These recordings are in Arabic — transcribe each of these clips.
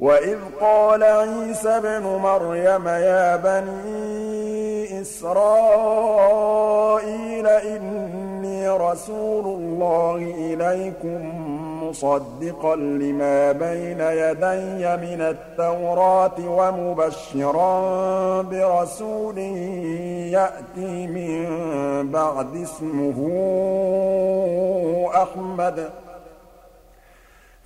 وَإِذْ قَالَ عِيسَى ابْنُ مَرْيَمَ يَا بَنِي إِسْرَائِيلَ إِنِّي رَسُولُ اللَّهِ إِلَيْكُم مُّصَدِّقًا لِّمَا بَيْنَ يَدَيَّ مِنَ التَّوْرَاةِ وَمُبَشِّرًا بِرَسُولٍ يَأْتِي مِن بَعْدِي اسْمُهُ أَحْمَدُ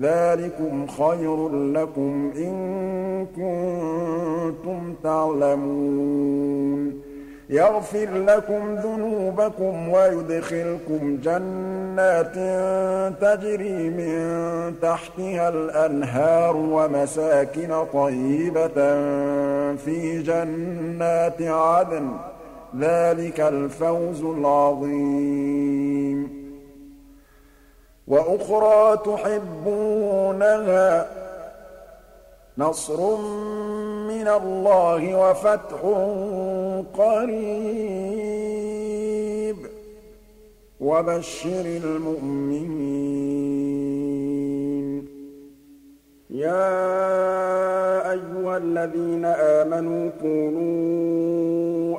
ذَٰلِكُمْ خَيْرٌ لَّكُمْ إِن كُنتُمْ تَعْلَمُونَ. يَغْفِرْ لَكُمْ ذُنُوبَكُمْ وَيُدْخِلْكُمْ جَنَّاتٍ تَجْرِي مِن تَحْتِهَا الْأَنْهَارُ وَمَسَاكِنَ طَيِّبَةً فِي جَنَّاتِ عَدْنٍ ۚ. ذَٰلِكَ الْفَوْزُ الْعَظِيمُ. وَأُخْرَىٰ تُحِبُّونَهَا ۖ نَصْرٌ مِّنَ اللَّهِ وَفَتْحٌ قَرِيبٌ ۗ وَبَشِّرِ الْمُؤْمِنِينَ. يَا أَيُّهَا الَّذِينَ آمَنُوا كُونُوا